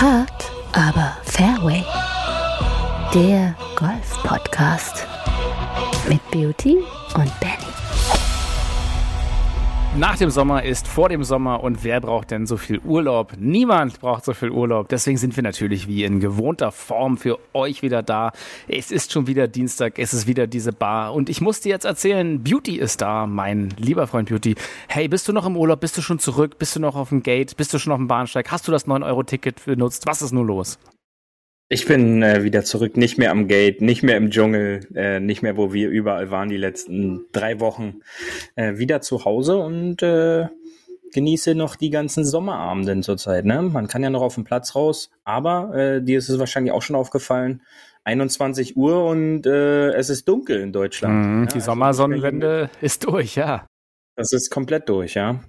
Hard, aber Fairway. Der Golf-Podcast mit Beauty und Benny. Nach dem Sommer ist vor dem Sommer und wer braucht denn so viel Urlaub? Niemand braucht so viel Urlaub. Deswegen sind wir natürlich wie in gewohnter Form für euch wieder da. Es ist schon wieder Dienstag, es ist wieder diese Bar und ich muss dir jetzt erzählen, Beauty ist da, mein lieber Freund Beauty. Hey, bist du noch im Urlaub? Bist du schon zurück? Bist du noch auf dem Gate? Bist du schon auf dem Bahnsteig? Hast du das 9-Euro-Ticket benutzt? Was ist nun los? Ich bin äh, wieder zurück, nicht mehr am Gate, nicht mehr im Dschungel, äh, nicht mehr, wo wir überall waren die letzten drei Wochen. Äh, wieder zu Hause und äh, genieße noch die ganzen Sommerabenden zurzeit. Ne? Man kann ja noch auf den Platz raus, aber äh, dir ist es wahrscheinlich auch schon aufgefallen, 21 Uhr und äh, es ist dunkel in Deutschland. Mhm, ja, die also Sommersonnenwende ist durch, ja. Das ist komplett durch, ja.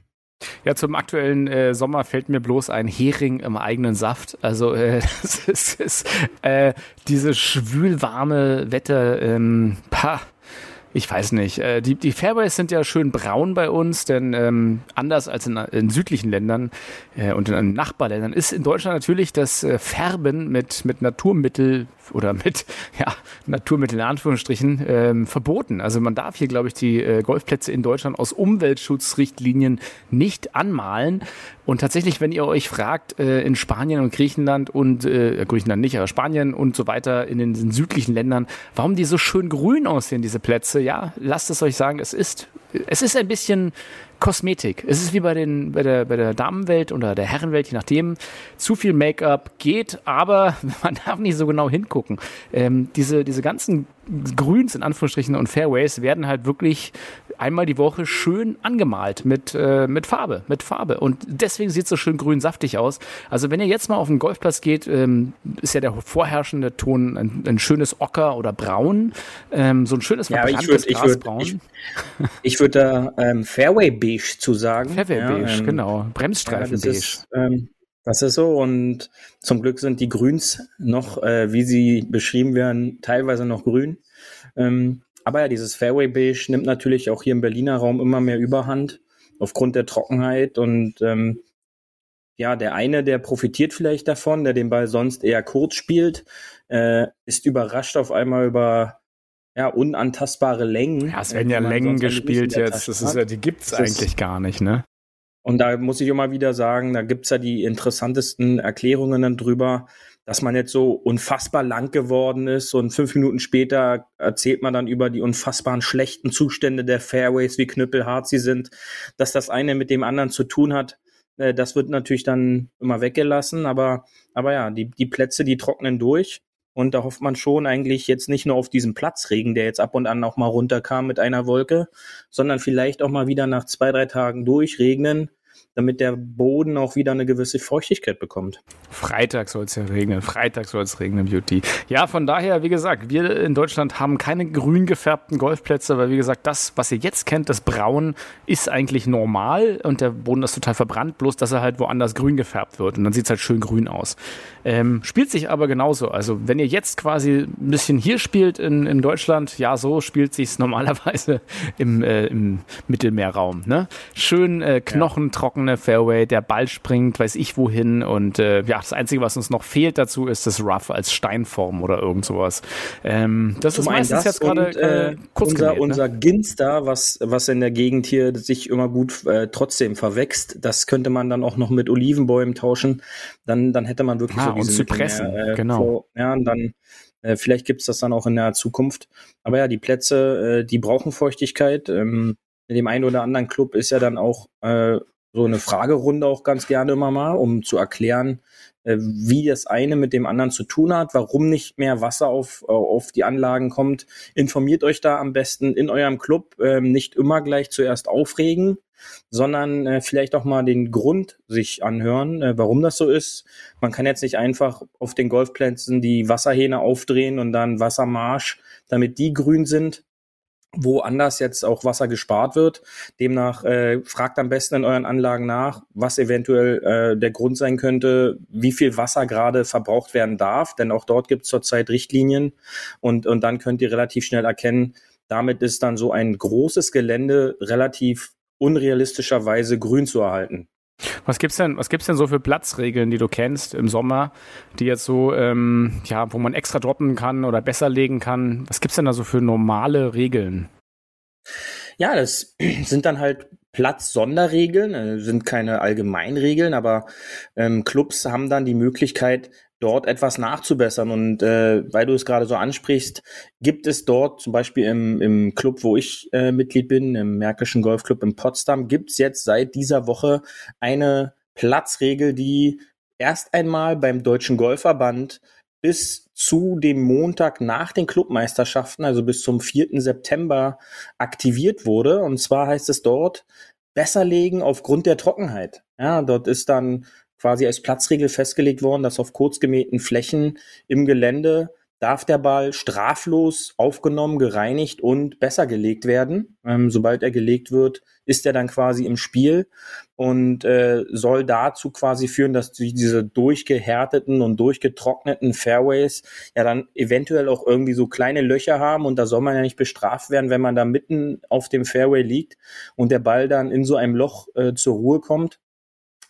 Ja, zum aktuellen äh, Sommer fällt mir bloß ein Hering im eigenen Saft. Also äh, das ist, ist äh, diese schwülwarme Wetter, ähm, pah, ich weiß nicht. Äh, die, die Fairways sind ja schön braun bei uns, denn ähm, anders als in, in südlichen Ländern äh, und in Nachbarländern ist in Deutschland natürlich das äh, Färben mit, mit Naturmittel oder mit ja, Naturmittel in Anführungsstrichen ähm, verboten. Also man darf hier, glaube ich, die äh, Golfplätze in Deutschland aus Umweltschutzrichtlinien nicht anmalen. Und tatsächlich, wenn ihr euch fragt, äh, in Spanien und Griechenland und äh, Griechenland nicht, aber Spanien und so weiter in den, in den südlichen Ländern, warum die so schön grün aussehen, diese Plätze, ja, lasst es euch sagen, es ist, es ist ein bisschen Kosmetik. Es ist wie bei, den, bei, der, bei der Damenwelt oder der Herrenwelt, je nachdem. Zu viel Make-up geht, aber man darf nicht so genau hingucken. Ähm, diese, diese ganzen Grüns in Anführungsstrichen und Fairways werden halt wirklich einmal die Woche schön angemalt mit, äh, mit Farbe, mit Farbe. Und deswegen sieht es so schön grün saftig aus. Also wenn ihr jetzt mal auf den Golfplatz geht, ähm, ist ja der vorherrschende Ton ein, ein schönes Ocker oder Braun, ähm, so ein schönes ja, ich würd, Grasbraun. Ich, ich, ich würde da ähm, Fairway Beige zu sagen. Fairway Beige, ja, ähm, genau. Bremsstreifen ja, Beige. Ähm, das ist so und zum Glück sind die Grüns noch, äh, wie sie beschrieben werden, teilweise noch grün. Ähm, aber ja, dieses Fairway Beige nimmt natürlich auch hier im Berliner Raum immer mehr Überhand aufgrund der Trockenheit und ähm, ja, der eine, der profitiert vielleicht davon, der den Ball sonst eher kurz spielt, äh, ist überrascht auf einmal über ja, unantastbare Längen. Ja, es werden ja Längen gespielt jetzt. Das ist ja, die gibt's das eigentlich gar nicht, ne? Und da muss ich immer wieder sagen, da gibt's ja die interessantesten Erklärungen dann drüber, dass man jetzt so unfassbar lang geworden ist und fünf Minuten später erzählt man dann über die unfassbaren schlechten Zustände der Fairways, wie knüppelhart sie sind, dass das eine mit dem anderen zu tun hat. Äh, das wird natürlich dann immer weggelassen, aber, aber ja, die, die Plätze, die trocknen durch. Und da hofft man schon eigentlich jetzt nicht nur auf diesen Platzregen, der jetzt ab und an auch mal runterkam mit einer Wolke, sondern vielleicht auch mal wieder nach zwei, drei Tagen durchregnen, damit der Boden auch wieder eine gewisse Feuchtigkeit bekommt. Freitag soll es ja regnen. Freitag soll es regnen, Beauty. Ja, von daher, wie gesagt, wir in Deutschland haben keine grün gefärbten Golfplätze, weil wie gesagt, das, was ihr jetzt kennt, das Braun, ist eigentlich normal und der Boden ist total verbrannt, bloß dass er halt woanders grün gefärbt wird und dann sieht es halt schön grün aus. Ähm, spielt sich aber genauso. Also wenn ihr jetzt quasi ein bisschen hier spielt in, in Deutschland, ja, so spielt sich normalerweise im, äh, im Mittelmeerraum. Ne? Schön äh, knochentrocken trockene Fairway, der Ball springt, weiß ich wohin. Und äh, ja, das Einzige, was uns noch fehlt dazu, ist das Rough als Steinform oder irgend sowas. Ähm, das Zum ist meistens jetzt gerade äh, kurz Unser, gemäht, ne? unser Ginster, was, was in der Gegend hier sich immer gut äh, trotzdem verwächst, das könnte man dann auch noch mit Olivenbäumen tauschen. Dann, dann hätte man wirklich ah, so diese Zypressen, äh, genau. Vor, ja, und dann äh, vielleicht gibt's das dann auch in der Zukunft. Aber ja, die Plätze, äh, die brauchen Feuchtigkeit. Ähm, in dem einen oder anderen Club ist ja dann auch äh, so eine Fragerunde auch ganz gerne immer mal, um zu erklären, äh, wie das eine mit dem anderen zu tun hat, warum nicht mehr Wasser auf, äh, auf die Anlagen kommt. Informiert euch da am besten in eurem Club, ähm, nicht immer gleich zuerst aufregen, sondern äh, vielleicht auch mal den Grund sich anhören, warum das so ist. Man kann jetzt nicht einfach auf den Golfplätzen die Wasserhähne aufdrehen und dann Wassermarsch, damit die grün sind, woanders jetzt auch Wasser gespart wird. Demnach äh, fragt am besten in euren Anlagen nach, was eventuell äh, der Grund sein könnte, wie viel Wasser gerade verbraucht werden darf, denn auch dort gibt es zurzeit Richtlinien und, und dann könnt ihr relativ schnell erkennen, damit ist dann so ein großes Gelände relativ unrealistischerweise grün zu erhalten. Was gibt's denn, was gibt's denn so für Platzregeln, die du kennst im Sommer, die jetzt so, ähm, ja, wo man extra droppen kann oder besser legen kann? Was gibt's denn da so für normale Regeln? Ja, das sind dann halt Platz-Sonderregeln, äh, sind keine Allgemeinregeln, aber ähm, Clubs haben dann die Möglichkeit, dort etwas nachzubessern. Und äh, weil du es gerade so ansprichst, gibt es dort zum Beispiel im, im Club, wo ich äh, Mitglied bin, im Märkischen Golfclub in Potsdam, gibt es jetzt seit dieser Woche eine Platzregel, die erst einmal beim Deutschen Golfverband bis zu dem Montag nach den Clubmeisterschaften, also bis zum 4. September, aktiviert wurde. Und zwar heißt es dort, besser legen aufgrund der Trockenheit. Ja, dort ist dann quasi als Platzregel festgelegt worden, dass auf kurz gemähten Flächen im Gelände darf der Ball straflos aufgenommen, gereinigt und besser gelegt werden. Ähm, sobald er gelegt wird, ist er dann quasi im Spiel und äh, soll dazu quasi führen, dass diese durchgehärteten und durchgetrockneten Fairways ja dann eventuell auch irgendwie so kleine Löcher haben und da soll man ja nicht bestraft werden, wenn man da mitten auf dem Fairway liegt und der Ball dann in so einem Loch äh, zur Ruhe kommt.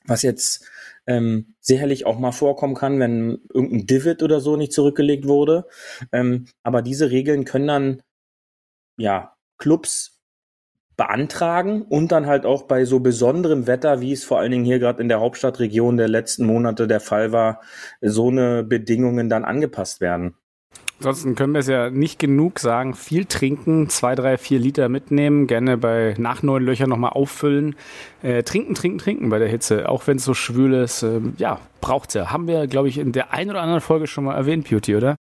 Was jetzt ähm, sicherlich auch mal vorkommen kann, wenn irgendein Divid oder so nicht zurückgelegt wurde. Ähm, aber diese Regeln können dann ja Clubs beantragen und dann halt auch bei so besonderem Wetter, wie es vor allen Dingen hier gerade in der Hauptstadtregion der letzten Monate der Fall war, so eine Bedingungen dann angepasst werden. Ansonsten können wir es ja nicht genug sagen. Viel trinken, zwei, drei, vier Liter mitnehmen, gerne bei nach neun Löchern nochmal auffüllen. Äh, trinken, trinken, trinken bei der Hitze, auch wenn es so schwül ist. Äh, ja, braucht's ja. Haben wir, glaube ich, in der einen oder anderen Folge schon mal erwähnt, Beauty, oder?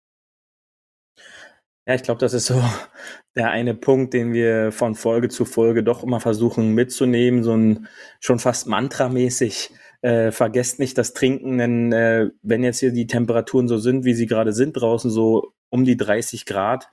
Ja, ich glaube, das ist so der eine Punkt, den wir von Folge zu Folge doch immer versuchen mitzunehmen, so ein schon fast mantramäßig. Äh, vergesst nicht das Trinken, denn äh, wenn jetzt hier die Temperaturen so sind, wie sie gerade sind draußen, so um die 30 Grad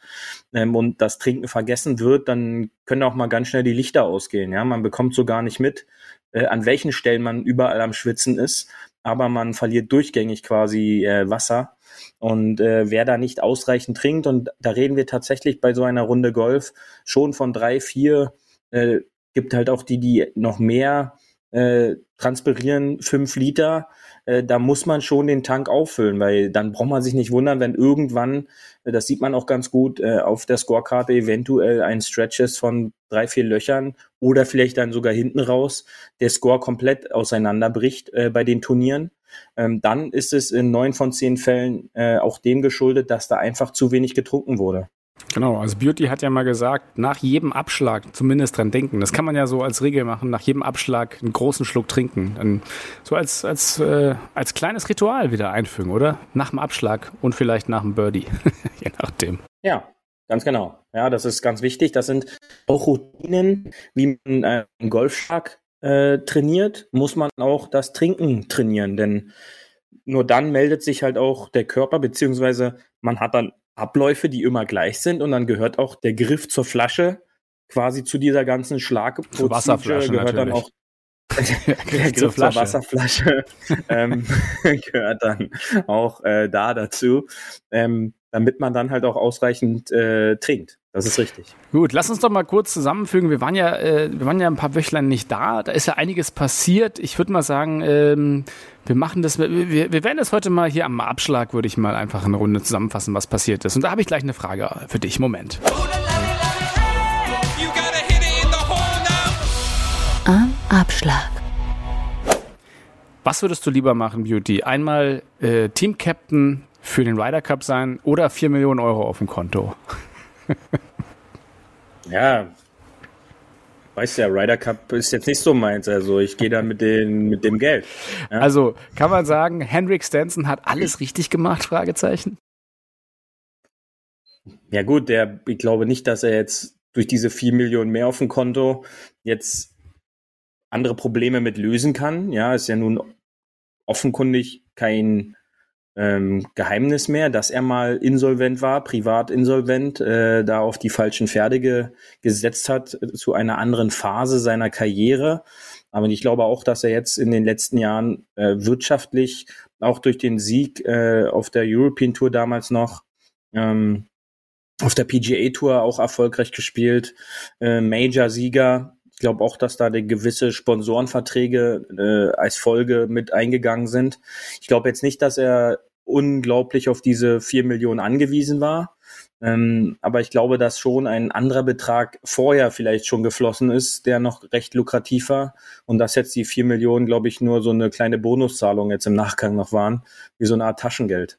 ähm, und das Trinken vergessen wird, dann können auch mal ganz schnell die Lichter ausgehen. Ja, man bekommt so gar nicht mit, äh, an welchen Stellen man überall am Schwitzen ist, aber man verliert durchgängig quasi äh, Wasser. Und äh, wer da nicht ausreichend trinkt, und da reden wir tatsächlich bei so einer Runde Golf schon von drei, vier, äh, gibt halt auch die, die noch mehr äh, transpirieren, fünf Liter, äh, da muss man schon den Tank auffüllen, weil dann braucht man sich nicht wundern, wenn irgendwann, äh, das sieht man auch ganz gut, äh, auf der Scorekarte eventuell ein Stretch ist von drei, vier Löchern oder vielleicht dann sogar hinten raus der Score komplett auseinanderbricht bei den Turnieren. Ähm, dann ist es in neun von zehn Fällen auch dem geschuldet, dass da einfach zu wenig getrunken wurde. Genau, also Beauty hat ja mal gesagt, nach jedem Abschlag zumindest dran denken. Das kann man ja so als Regel machen, nach jedem Abschlag einen großen Schluck trinken. Dann so als, als, äh, als kleines Ritual wieder einfügen, oder? Nach dem Abschlag und vielleicht nach dem Birdie, je nachdem. Ja, ganz genau. Ja, das ist ganz wichtig. Das sind auch Routinen, wie man äh, einen Golfschlag äh, trainiert, muss man auch das Trinken trainieren, denn nur dann meldet sich halt auch der Körper, beziehungsweise man hat dann Abläufe, die immer gleich sind und dann gehört auch der Griff zur Flasche quasi zu dieser ganzen Schlag zur Wasserflasche gehört natürlich. dann auch der Griff zur Wasserflasche ähm, gehört dann auch äh, da dazu, ähm, damit man dann halt auch ausreichend äh, trinkt. Das ist richtig. Gut, lass uns doch mal kurz zusammenfügen. Wir waren ja, äh, wir waren ja ein paar Wöchlein nicht da. Da ist ja einiges passiert. Ich würde mal sagen, ähm, wir machen das, wir, wir werden das heute mal hier am Abschlag, würde ich mal einfach eine Runde zusammenfassen, was passiert ist. Und da habe ich gleich eine Frage für dich. Moment. Am Abschlag. Was würdest du lieber machen, Beauty? Einmal äh, Team-Captain für den Ryder Cup sein oder 4 Millionen Euro auf dem Konto? ja, weißt ja, Ryder Cup ist jetzt nicht so meins. Also ich gehe da mit, den, mit dem Geld. Ja? Also kann man sagen, Henrik Stenson hat alles richtig gemacht? Fragezeichen. Ja gut, der, ich glaube nicht, dass er jetzt durch diese 4 Millionen mehr auf dem Konto jetzt andere Probleme mit lösen kann. Ja, ist ja nun offenkundig kein ähm, Geheimnis mehr, dass er mal insolvent war, privat insolvent, äh, da auf die falschen Pferde ge gesetzt hat äh, zu einer anderen Phase seiner Karriere. Aber ich glaube auch, dass er jetzt in den letzten Jahren äh, wirtschaftlich, auch durch den Sieg äh, auf der European Tour damals noch, ähm, auf der PGA Tour auch erfolgreich gespielt, äh, Major-Sieger, glaube auch, dass da gewisse Sponsorenverträge äh, als Folge mit eingegangen sind. Ich glaube jetzt nicht, dass er unglaublich auf diese vier Millionen angewiesen war. Ähm, aber ich glaube, dass schon ein anderer Betrag vorher vielleicht schon geflossen ist, der noch recht lukrativ war. Und dass jetzt die vier Millionen, glaube ich, nur so eine kleine Bonuszahlung jetzt im Nachgang noch waren, wie so eine Art Taschengeld.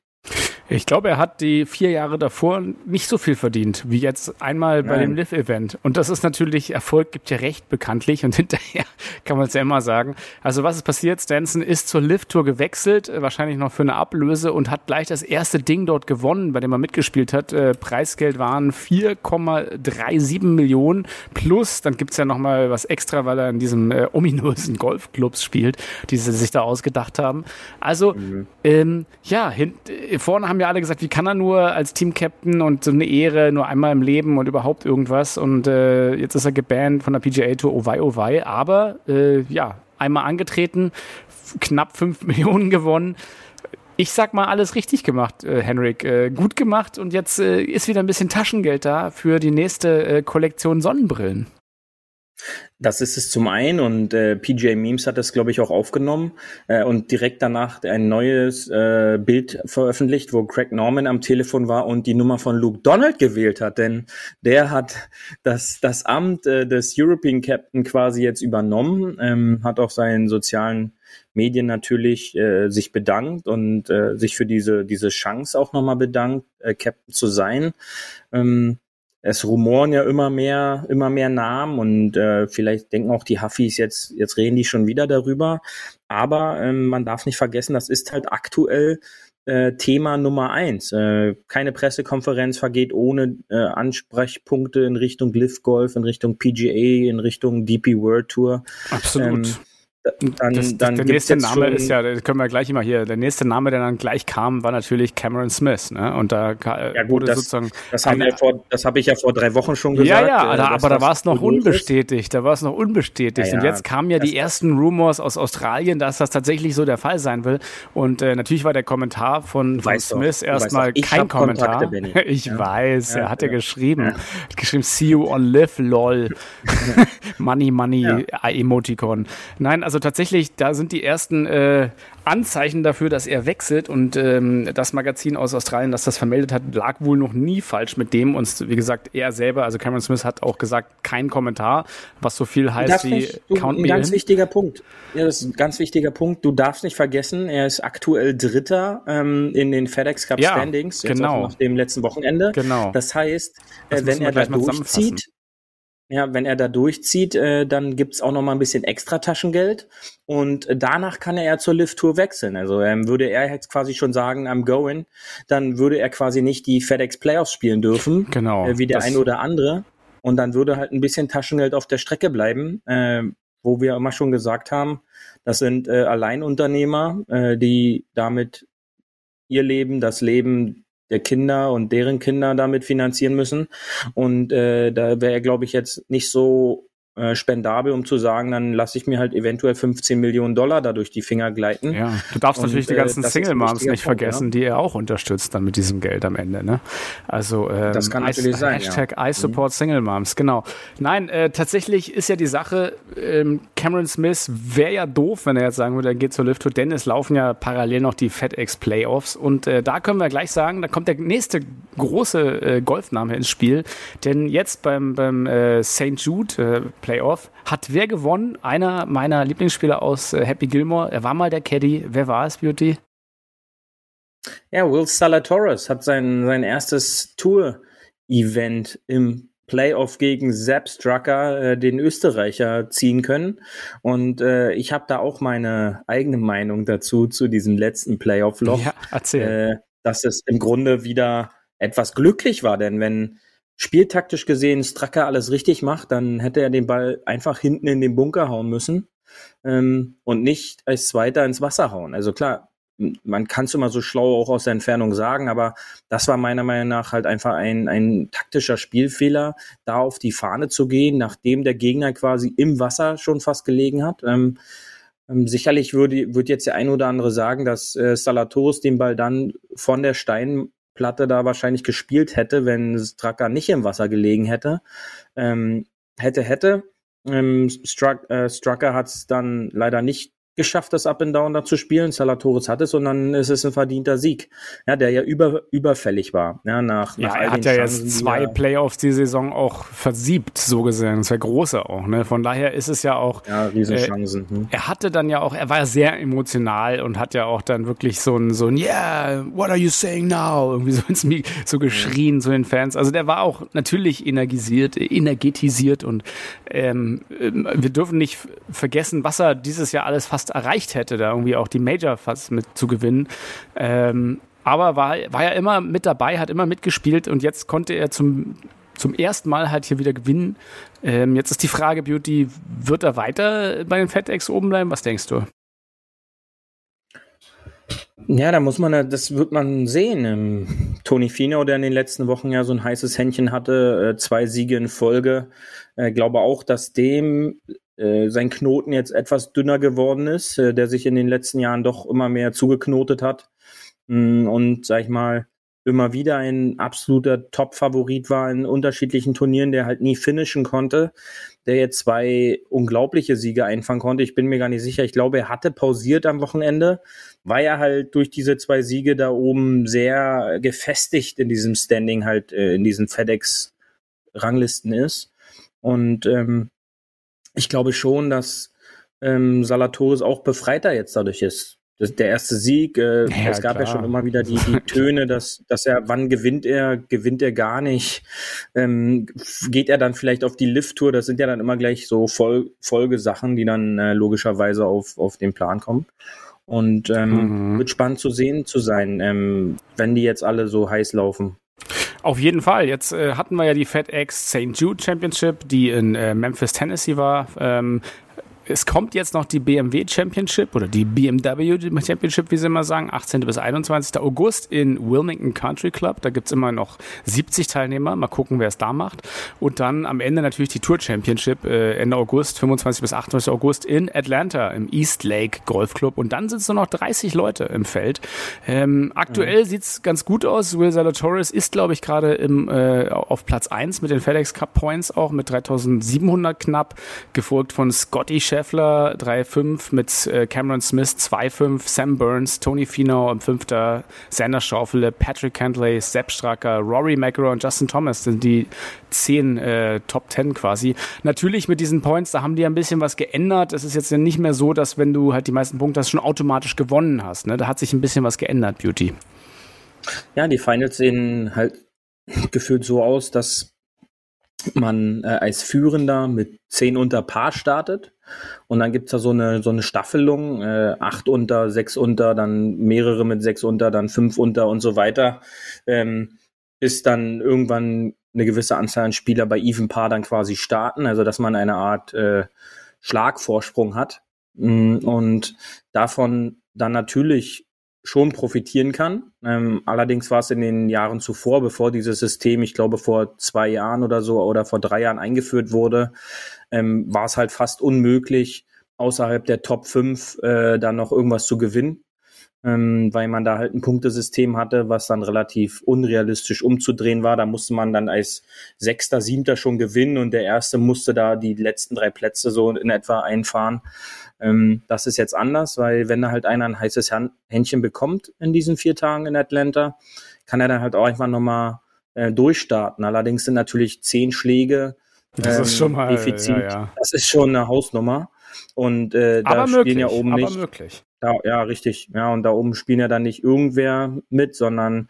Ich glaube, er hat die vier Jahre davor nicht so viel verdient, wie jetzt einmal bei Nein. dem Live-Event. Und das ist natürlich, Erfolg gibt ja recht bekanntlich und hinterher kann man es ja immer sagen. Also was ist passiert? Stanson ist zur Live-Tour gewechselt, wahrscheinlich noch für eine Ablöse und hat gleich das erste Ding dort gewonnen, bei dem er mitgespielt hat. Äh, Preisgeld waren 4,37 Millionen plus, dann gibt's ja nochmal was extra, weil er in diesem äh, ominösen Golfclubs spielt, die sie sich da ausgedacht haben. Also, mhm. ähm, ja, hin, äh, vorne haben haben ja alle gesagt, wie kann er nur als Team-Captain und so eine Ehre nur einmal im Leben und überhaupt irgendwas. Und äh, jetzt ist er gebannt von der PGA Tour, oh wei, oh wei. Aber äh, ja, einmal angetreten, knapp fünf Millionen gewonnen. Ich sag mal, alles richtig gemacht, äh, Henrik. Äh, gut gemacht und jetzt äh, ist wieder ein bisschen Taschengeld da für die nächste äh, Kollektion Sonnenbrillen. Das ist es zum einen und äh, PJ Memes hat das, glaube ich, auch aufgenommen äh, und direkt danach ein neues äh, Bild veröffentlicht, wo Craig Norman am Telefon war und die Nummer von Luke Donald gewählt hat, denn der hat das, das Amt äh, des European Captain quasi jetzt übernommen, ähm, hat auf seinen sozialen Medien natürlich äh, sich bedankt und äh, sich für diese, diese Chance auch nochmal bedankt, äh, Captain zu sein. Ähm, es rumoren ja immer mehr, immer mehr Namen und äh, vielleicht denken auch die Huffis jetzt, jetzt reden die schon wieder darüber. Aber ähm, man darf nicht vergessen, das ist halt aktuell äh, Thema Nummer eins. Äh, keine Pressekonferenz vergeht ohne äh, Ansprechpunkte in Richtung Lift Golf, in Richtung PGA, in Richtung DP World Tour. Absolut. Ähm, dann, das, dann der nächste Name ist ja, das können wir gleich immer hier, der nächste Name, der dann gleich kam, war natürlich Cameron Smith. Ne? Und da ja, gut, wurde das, sozusagen. Das, haben wir vor, das habe ich ja vor drei Wochen schon gesagt. Ja, ja, äh, da, aber da war es noch unbestätigt. Da war es noch unbestätigt. Ja, und jetzt kamen ja die ersten Rumors aus Australien, dass das tatsächlich so der Fall sein will. Und äh, natürlich war der Kommentar von, von Smith erstmal kein Kommentar. Kontakte, ich ja. weiß, er hat ja geschrieben. Geschrieben, see you on live, lol. money, money, Emoticon. Nein, also also tatsächlich, da sind die ersten äh, Anzeichen dafür, dass er wechselt und ähm, das Magazin aus Australien, das das vermeldet hat, lag wohl noch nie falsch mit dem und wie gesagt, er selber, also Cameron Smith hat auch gesagt, kein Kommentar, was so viel heißt wie nicht, du, Count Ein ganz in. wichtiger Punkt. Ja, das ist ein ganz wichtiger Punkt. Du darfst nicht vergessen, er ist aktuell Dritter ähm, in den FedEx Cup ja, Standings, jetzt genau. nach dem letzten Wochenende. Genau. Das heißt, das äh, wenn er da durchzieht, ja, wenn er da durchzieht, äh, dann gibt's auch noch mal ein bisschen extra Taschengeld und danach kann er ja zur Lift-Tour wechseln. Also ähm, würde er jetzt quasi schon sagen, I'm going, dann würde er quasi nicht die FedEx Playoffs spielen dürfen, genau, äh, wie der eine oder andere. Und dann würde halt ein bisschen Taschengeld auf der Strecke bleiben, äh, wo wir immer schon gesagt haben, das sind äh, Alleinunternehmer, äh, die damit ihr Leben, das Leben der Kinder und deren Kinder damit finanzieren müssen. Und äh, da wäre er, glaube ich, jetzt nicht so äh, spendabel, um zu sagen, dann lasse ich mir halt eventuell 15 Millionen Dollar da durch die Finger gleiten. Ja, du darfst und, natürlich die ganzen äh, Single Moms nicht Punkt, vergessen, ja. die er auch unterstützt dann mit diesem Geld am Ende. Ne? Also ähm, das kann natürlich I, sein. Hashtag ja. I support mhm. Single Moms, genau. Nein, äh, tatsächlich ist ja die Sache, ähm, Cameron Smith wäre ja doof, wenn er jetzt sagen würde, er geht zur Lift denn es laufen ja parallel noch die FedEx Playoffs und äh, da können wir gleich sagen, da kommt der nächste große äh, Golfname ins Spiel, denn jetzt beim, beim äh, St. Jude äh, Playoff. Hat wer gewonnen? Einer meiner Lieblingsspieler aus äh, Happy Gilmore. Er war mal der Caddy. Wer war es, Beauty? Ja, Will Salatoris hat sein, sein erstes Tour-Event im Playoff gegen Sepp Strucker, äh, den Österreicher, ziehen können. Und äh, ich habe da auch meine eigene Meinung dazu, zu diesem letzten Playoff-Loch. Ja, erzähl. Äh, dass es im Grunde wieder etwas glücklich war, denn wenn spieltaktisch gesehen Stracker alles richtig macht, dann hätte er den Ball einfach hinten in den Bunker hauen müssen ähm, und nicht als Zweiter ins Wasser hauen. Also klar, man kann es immer so schlau auch aus der Entfernung sagen, aber das war meiner Meinung nach halt einfach ein, ein taktischer Spielfehler, da auf die Fahne zu gehen, nachdem der Gegner quasi im Wasser schon fast gelegen hat. Ähm, ähm, sicherlich würde, würde jetzt der ein oder andere sagen, dass äh, Salatoris den Ball dann von der Stein, Platte da wahrscheinlich gespielt hätte, wenn Straka nicht im Wasser gelegen hätte. Ähm, hätte, hätte. Ähm, Struck, äh, Strucker hat es dann leider nicht geschafft, das Up and Down da zu spielen. Salatoris hat es und dann ist es ein verdienter Sieg, ja, der ja über, überfällig war. Ja, nach, ja nach er hat ja Chancen, jetzt zwei er, Playoffs die Saison auch versiebt, so gesehen. Zwei große auch. Ne? Von daher ist es ja auch. Ja, Riesenchancen. Äh, hm. Er hatte dann ja auch, er war sehr emotional und hat ja auch dann wirklich so ein, so ein Yeah, what are you saying now? Irgendwie so ins so geschrien zu den Fans. Also der war auch natürlich energisiert, energetisiert und ähm, wir dürfen nicht vergessen, was er dieses Jahr alles fast fast erreicht hätte, da irgendwie auch die Major fast mit zu gewinnen. Ähm, aber war, war ja immer mit dabei, hat immer mitgespielt und jetzt konnte er zum, zum ersten Mal halt hier wieder gewinnen. Ähm, jetzt ist die Frage, Beauty, wird er weiter bei den FedEx oben bleiben? Was denkst du? Ja, da muss man, das wird man sehen. Ähm, Tony Fino, der in den letzten Wochen ja so ein heißes Händchen hatte, äh, zwei Siege in Folge, äh, glaube auch, dass dem sein Knoten jetzt etwas dünner geworden ist, äh, der sich in den letzten Jahren doch immer mehr zugeknotet hat mm, und sag ich mal immer wieder ein absoluter Top-Favorit war in unterschiedlichen Turnieren, der halt nie finishen konnte, der jetzt zwei unglaubliche Siege einfangen konnte. Ich bin mir gar nicht sicher. Ich glaube, er hatte pausiert am Wochenende, weil er halt durch diese zwei Siege da oben sehr gefestigt in diesem Standing halt äh, in diesen FedEx-Ranglisten ist. Und ähm, ich glaube schon, dass ähm, Salatoris auch befreiter jetzt dadurch ist. Das, der erste Sieg, äh, ja, es gab klar. ja schon immer wieder die, die Töne, dass, dass er, wann gewinnt er, gewinnt er gar nicht. Ähm, geht er dann vielleicht auf die Lift-Tour? Das sind ja dann immer gleich so Fol Folgesachen, die dann äh, logischerweise auf, auf den Plan kommen. Und ähm, mhm. wird spannend zu sehen zu sein, ähm, wenn die jetzt alle so heiß laufen. Auf jeden Fall. Jetzt äh, hatten wir ja die FedEx St. Jude Championship, die in äh, Memphis, Tennessee war. Ähm, es kommt jetzt noch die BMW Championship oder die BMW Championship, wie sie immer sagen, 18. bis 21. August in Wilmington Country Club. Da gibt es immer noch 70 Teilnehmer. Mal gucken, wer es da macht. Und dann am Ende natürlich die Tour Championship äh, Ende August, 25 bis 28. August in Atlanta im East Lake Golf Club. Und dann sind es nur noch 30 Leute im Feld. Ähm, aktuell mhm. es ganz gut aus. Will Zalatoris ist, glaube ich, gerade äh, auf Platz 1 mit den FedEx Cup Points auch mit 3700 knapp, gefolgt von Scotty Shep Scheffler 3-5 mit äh, Cameron Smith 2-5, Sam Burns, Tony Finau im Fünfter, Sander Schaufele, Patrick Cantley, Sepp Stracker, Rory McEnroe und Justin Thomas sind die zehn äh, Top 10 quasi. Natürlich mit diesen Points, da haben die ein bisschen was geändert. Es ist jetzt nicht mehr so, dass wenn du halt die meisten Punkte hast, schon automatisch gewonnen hast. Ne? Da hat sich ein bisschen was geändert, Beauty. Ja, die Finals sehen halt gefühlt so aus, dass man äh, als Führender mit 10 unter Paar startet. Und dann gibt's da so eine, so eine Staffelung, äh, 8 unter, 6 unter, dann mehrere mit 6 unter, dann 5 unter und so weiter. Ähm, bis dann irgendwann eine gewisse Anzahl an Spieler bei Even Paar dann quasi starten, also dass man eine Art äh, Schlagvorsprung hat. Mm, und davon dann natürlich schon profitieren kann. Ähm, allerdings war es in den Jahren zuvor, bevor dieses System, ich glaube vor zwei Jahren oder so oder vor drei Jahren eingeführt wurde, ähm, war es halt fast unmöglich, außerhalb der Top 5 äh, dann noch irgendwas zu gewinnen, ähm, weil man da halt ein Punktesystem hatte, was dann relativ unrealistisch umzudrehen war. Da musste man dann als Sechster, Siebter schon gewinnen und der Erste musste da die letzten drei Plätze so in etwa einfahren. Ähm, das ist jetzt anders, weil wenn da halt einer ein heißes Händchen bekommt in diesen vier Tagen in Atlanta, kann er dann halt auch einfach nochmal äh, durchstarten. Allerdings sind natürlich zehn Schläge das ähm, ist schon mal Defizit. Ja, ja. Das ist schon eine Hausnummer. Und äh, da aber spielen möglich, ja oben nicht. Möglich. Da, ja, richtig. Ja, und da oben spielen ja dann nicht irgendwer mit, sondern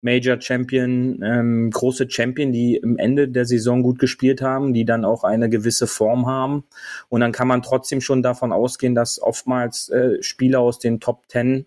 Major Champion, ähm, große Champion, die im Ende der Saison gut gespielt haben, die dann auch eine gewisse Form haben. Und dann kann man trotzdem schon davon ausgehen, dass oftmals äh, Spieler aus den Top Ten,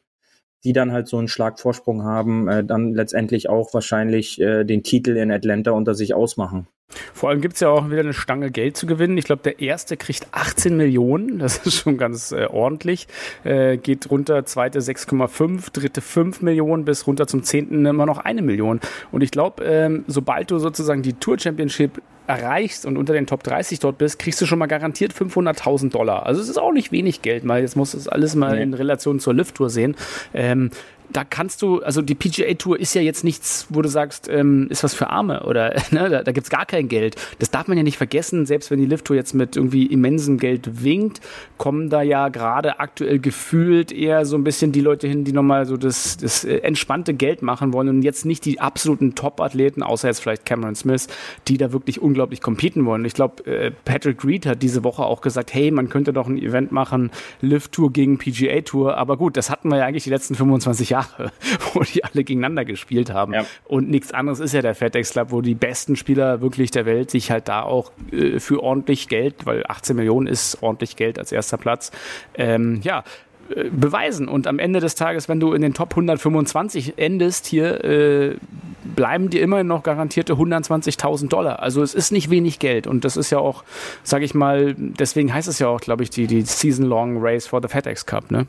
die dann halt so einen Schlagvorsprung haben, äh, dann letztendlich auch wahrscheinlich äh, den Titel in Atlanta unter sich ausmachen. Vor allem gibt es ja auch wieder eine Stange Geld zu gewinnen. Ich glaube, der erste kriegt 18 Millionen. Das ist schon ganz äh, ordentlich. Äh, geht runter, zweite 6,5, dritte 5 Millionen bis runter zum zehnten immer noch eine Million. Und ich glaube, ähm, sobald du sozusagen die Tour Championship erreichst und unter den Top 30 dort bist, kriegst du schon mal garantiert 500.000 Dollar. Also es ist auch nicht wenig Geld, weil jetzt muss es alles mal in Relation zur Lift-Tour sehen. Ähm, da kannst du, also die PGA Tour ist ja jetzt nichts, wo du sagst, ähm, ist was für Arme oder ne, da, da gibt's gar kein Geld. Das darf man ja nicht vergessen, selbst wenn die Lift Tour jetzt mit irgendwie immensem Geld winkt, kommen da ja gerade aktuell gefühlt eher so ein bisschen die Leute hin, die nochmal so das, das äh, entspannte Geld machen wollen und jetzt nicht die absoluten Top-Athleten, außer jetzt vielleicht Cameron Smith, die da wirklich unglaublich competen wollen. Ich glaube, äh, Patrick Reed hat diese Woche auch gesagt, hey, man könnte doch ein Event machen, Lift Tour gegen PGA Tour, aber gut, das hatten wir ja eigentlich die letzten 25 Jahre wo die alle gegeneinander gespielt haben. Ja. Und nichts anderes ist ja der FedEx Club, wo die besten Spieler wirklich der Welt sich halt da auch äh, für ordentlich Geld, weil 18 Millionen ist ordentlich Geld als erster Platz, ähm, ja, beweisen. Und am Ende des Tages, wenn du in den Top 125 endest hier, äh, bleiben dir immerhin noch garantierte 120.000 Dollar. Also es ist nicht wenig Geld. Und das ist ja auch, sage ich mal, deswegen heißt es ja auch, glaube ich, die, die Season-Long Race for the FedEx Cup, ne?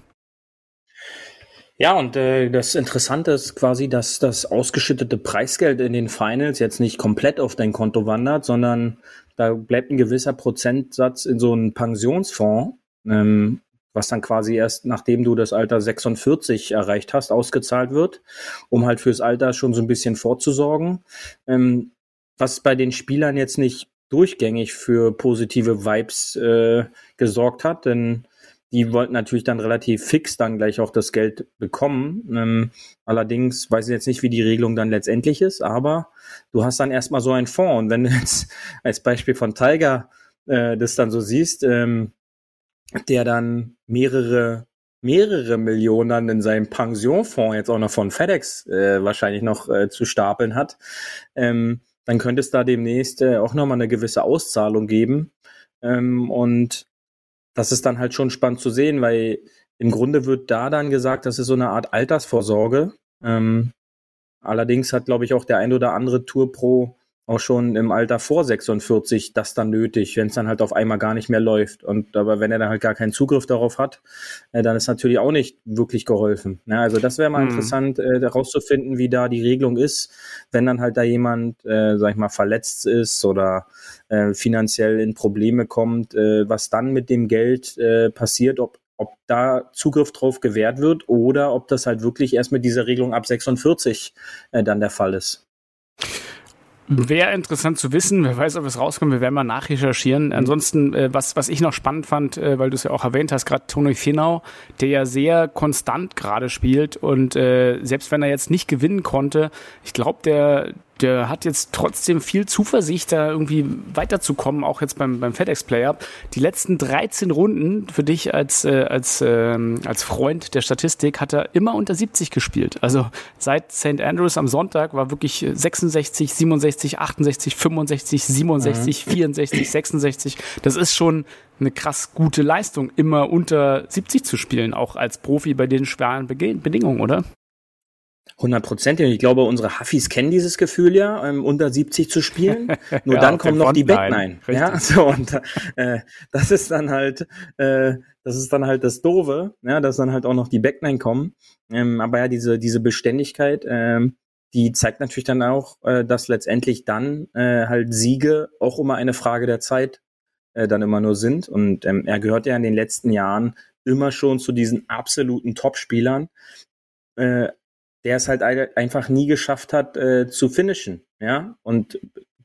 Ja, und äh, das Interessante ist quasi, dass das ausgeschüttete Preisgeld in den Finals jetzt nicht komplett auf dein Konto wandert, sondern da bleibt ein gewisser Prozentsatz in so einen Pensionsfonds, ähm, was dann quasi erst nachdem du das Alter 46 erreicht hast, ausgezahlt wird, um halt fürs Alter schon so ein bisschen vorzusorgen. Ähm, was bei den Spielern jetzt nicht durchgängig für positive Vibes äh, gesorgt hat, denn die wollten natürlich dann relativ fix dann gleich auch das Geld bekommen. Ähm, allerdings weiß ich jetzt nicht, wie die Regelung dann letztendlich ist, aber du hast dann erstmal so einen Fonds. Und wenn du jetzt als Beispiel von Tiger äh, das dann so siehst, ähm, der dann mehrere mehrere Millionen in seinem Pensionfonds jetzt auch noch von FedEx äh, wahrscheinlich noch äh, zu stapeln hat, ähm, dann könnte es da demnächst äh, auch nochmal eine gewisse Auszahlung geben. Ähm, und das ist dann halt schon spannend zu sehen, weil im Grunde wird da dann gesagt, das ist so eine Art Altersvorsorge. Ähm, allerdings hat, glaube ich, auch der ein oder andere Tour Pro auch schon im Alter vor 46 das dann nötig, wenn es dann halt auf einmal gar nicht mehr läuft. Und aber wenn er dann halt gar keinen Zugriff darauf hat, äh, dann ist natürlich auch nicht wirklich geholfen. Ja, also das wäre mal mhm. interessant äh, herauszufinden, wie da die Regelung ist, wenn dann halt da jemand, äh, sag ich mal, verletzt ist oder äh, finanziell in Probleme kommt, äh, was dann mit dem Geld äh, passiert, ob ob da Zugriff drauf gewährt wird oder ob das halt wirklich erst mit dieser Regelung ab 46 äh, dann der Fall ist. Wäre interessant zu wissen, wer weiß, ob es rauskommt, wir werden mal nachrecherchieren. Mhm. Ansonsten, äh, was, was ich noch spannend fand, äh, weil du es ja auch erwähnt hast, gerade Toni Finau, der ja sehr konstant gerade spielt und äh, selbst wenn er jetzt nicht gewinnen konnte, ich glaube, der, der hat jetzt trotzdem viel Zuversicht, da irgendwie weiterzukommen, auch jetzt beim, beim FedEx Player. Die letzten 13 Runden für dich als, äh, als, äh, als Freund der Statistik hat er immer unter 70 gespielt. Also seit St. Andrews am Sonntag war wirklich 66, 67, 68, 65, 67, mhm. 64, 66. Das ist schon eine krass gute Leistung, immer unter 70 zu spielen, auch als Profi bei den schweren Bedingungen, oder? Hundertprozentig. Ich glaube, unsere Huffis kennen dieses Gefühl ja, ähm, unter 70 zu spielen. Nur ja, dann kommen noch die Backline. Ja, so und äh, das ist dann halt, äh, das ist dann halt das Doofe, ja, dass dann halt auch noch die Backline kommen. Ähm, aber ja, diese diese Beständigkeit, ähm, die zeigt natürlich dann auch, äh, dass letztendlich dann äh, halt Siege auch immer eine Frage der Zeit äh, dann immer nur sind. Und ähm, er gehört ja in den letzten Jahren immer schon zu diesen absoluten Top-Spielern. Äh, der es halt einfach nie geschafft hat äh, zu finishen. Ja, und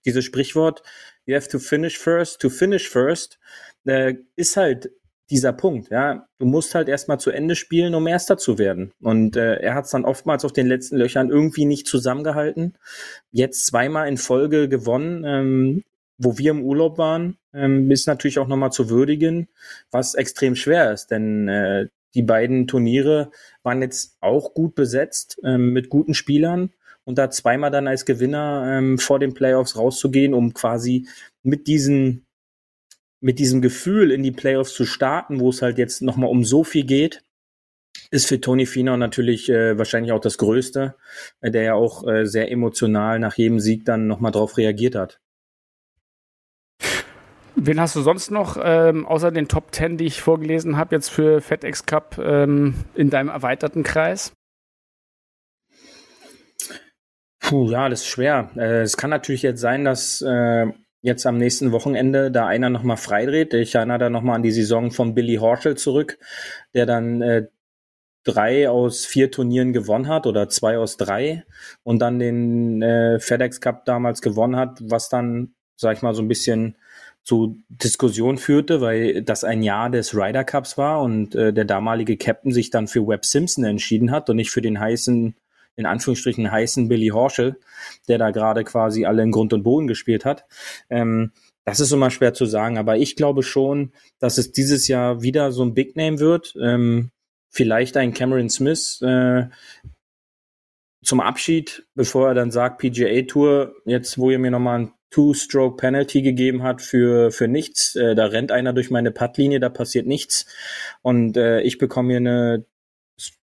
dieses Sprichwort, you have to finish first, to finish first, äh, ist halt dieser Punkt. Ja, du musst halt erstmal zu Ende spielen, um Erster zu werden. Und äh, er hat es dann oftmals auf den letzten Löchern irgendwie nicht zusammengehalten. Jetzt zweimal in Folge gewonnen. Ähm, wo wir im Urlaub waren, ähm, ist natürlich auch nochmal zu würdigen, was extrem schwer ist, denn äh, die beiden Turniere waren jetzt auch gut besetzt ähm, mit guten Spielern und da zweimal dann als Gewinner ähm, vor den Playoffs rauszugehen, um quasi mit diesen mit diesem Gefühl in die Playoffs zu starten, wo es halt jetzt nochmal um so viel geht, ist für Tony Finau natürlich äh, wahrscheinlich auch das Größte, äh, der ja auch äh, sehr emotional nach jedem Sieg dann nochmal drauf reagiert hat. Wen hast du sonst noch, ähm, außer den Top 10, die ich vorgelesen habe, jetzt für FedEx Cup ähm, in deinem erweiterten Kreis? Puh, ja, das ist schwer. Äh, es kann natürlich jetzt sein, dass äh, jetzt am nächsten Wochenende da einer nochmal freidreht. Ich erinnere da nochmal an die Saison von Billy Horschel zurück, der dann äh, drei aus vier Turnieren gewonnen hat oder zwei aus drei und dann den äh, FedEx Cup damals gewonnen hat, was dann, sag ich mal, so ein bisschen zu Diskussion führte, weil das ein Jahr des Ryder Cups war und äh, der damalige Captain sich dann für Webb Simpson entschieden hat und nicht für den heißen, in Anführungsstrichen heißen Billy Horschel, der da gerade quasi alle in Grund und Boden gespielt hat. Ähm, das ist immer schwer zu sagen, aber ich glaube schon, dass es dieses Jahr wieder so ein Big Name wird. Ähm, vielleicht ein Cameron Smith äh, zum Abschied, bevor er dann sagt, PGA Tour, jetzt wo ihr mir nochmal ein Two-Stroke-Penalty gegeben hat für, für nichts. Äh, da rennt einer durch meine Puttlinie, da passiert nichts. Und äh, ich bekomme hier eine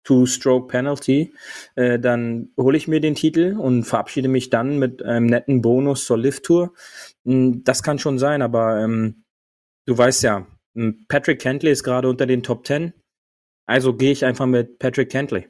Two-Stroke-Penalty. Äh, dann hole ich mir den Titel und verabschiede mich dann mit einem netten Bonus zur Lift-Tour. Hm, das kann schon sein, aber ähm, du weißt ja, hm, Patrick Kentley ist gerade unter den Top Ten. Also gehe ich einfach mit Patrick Kentley.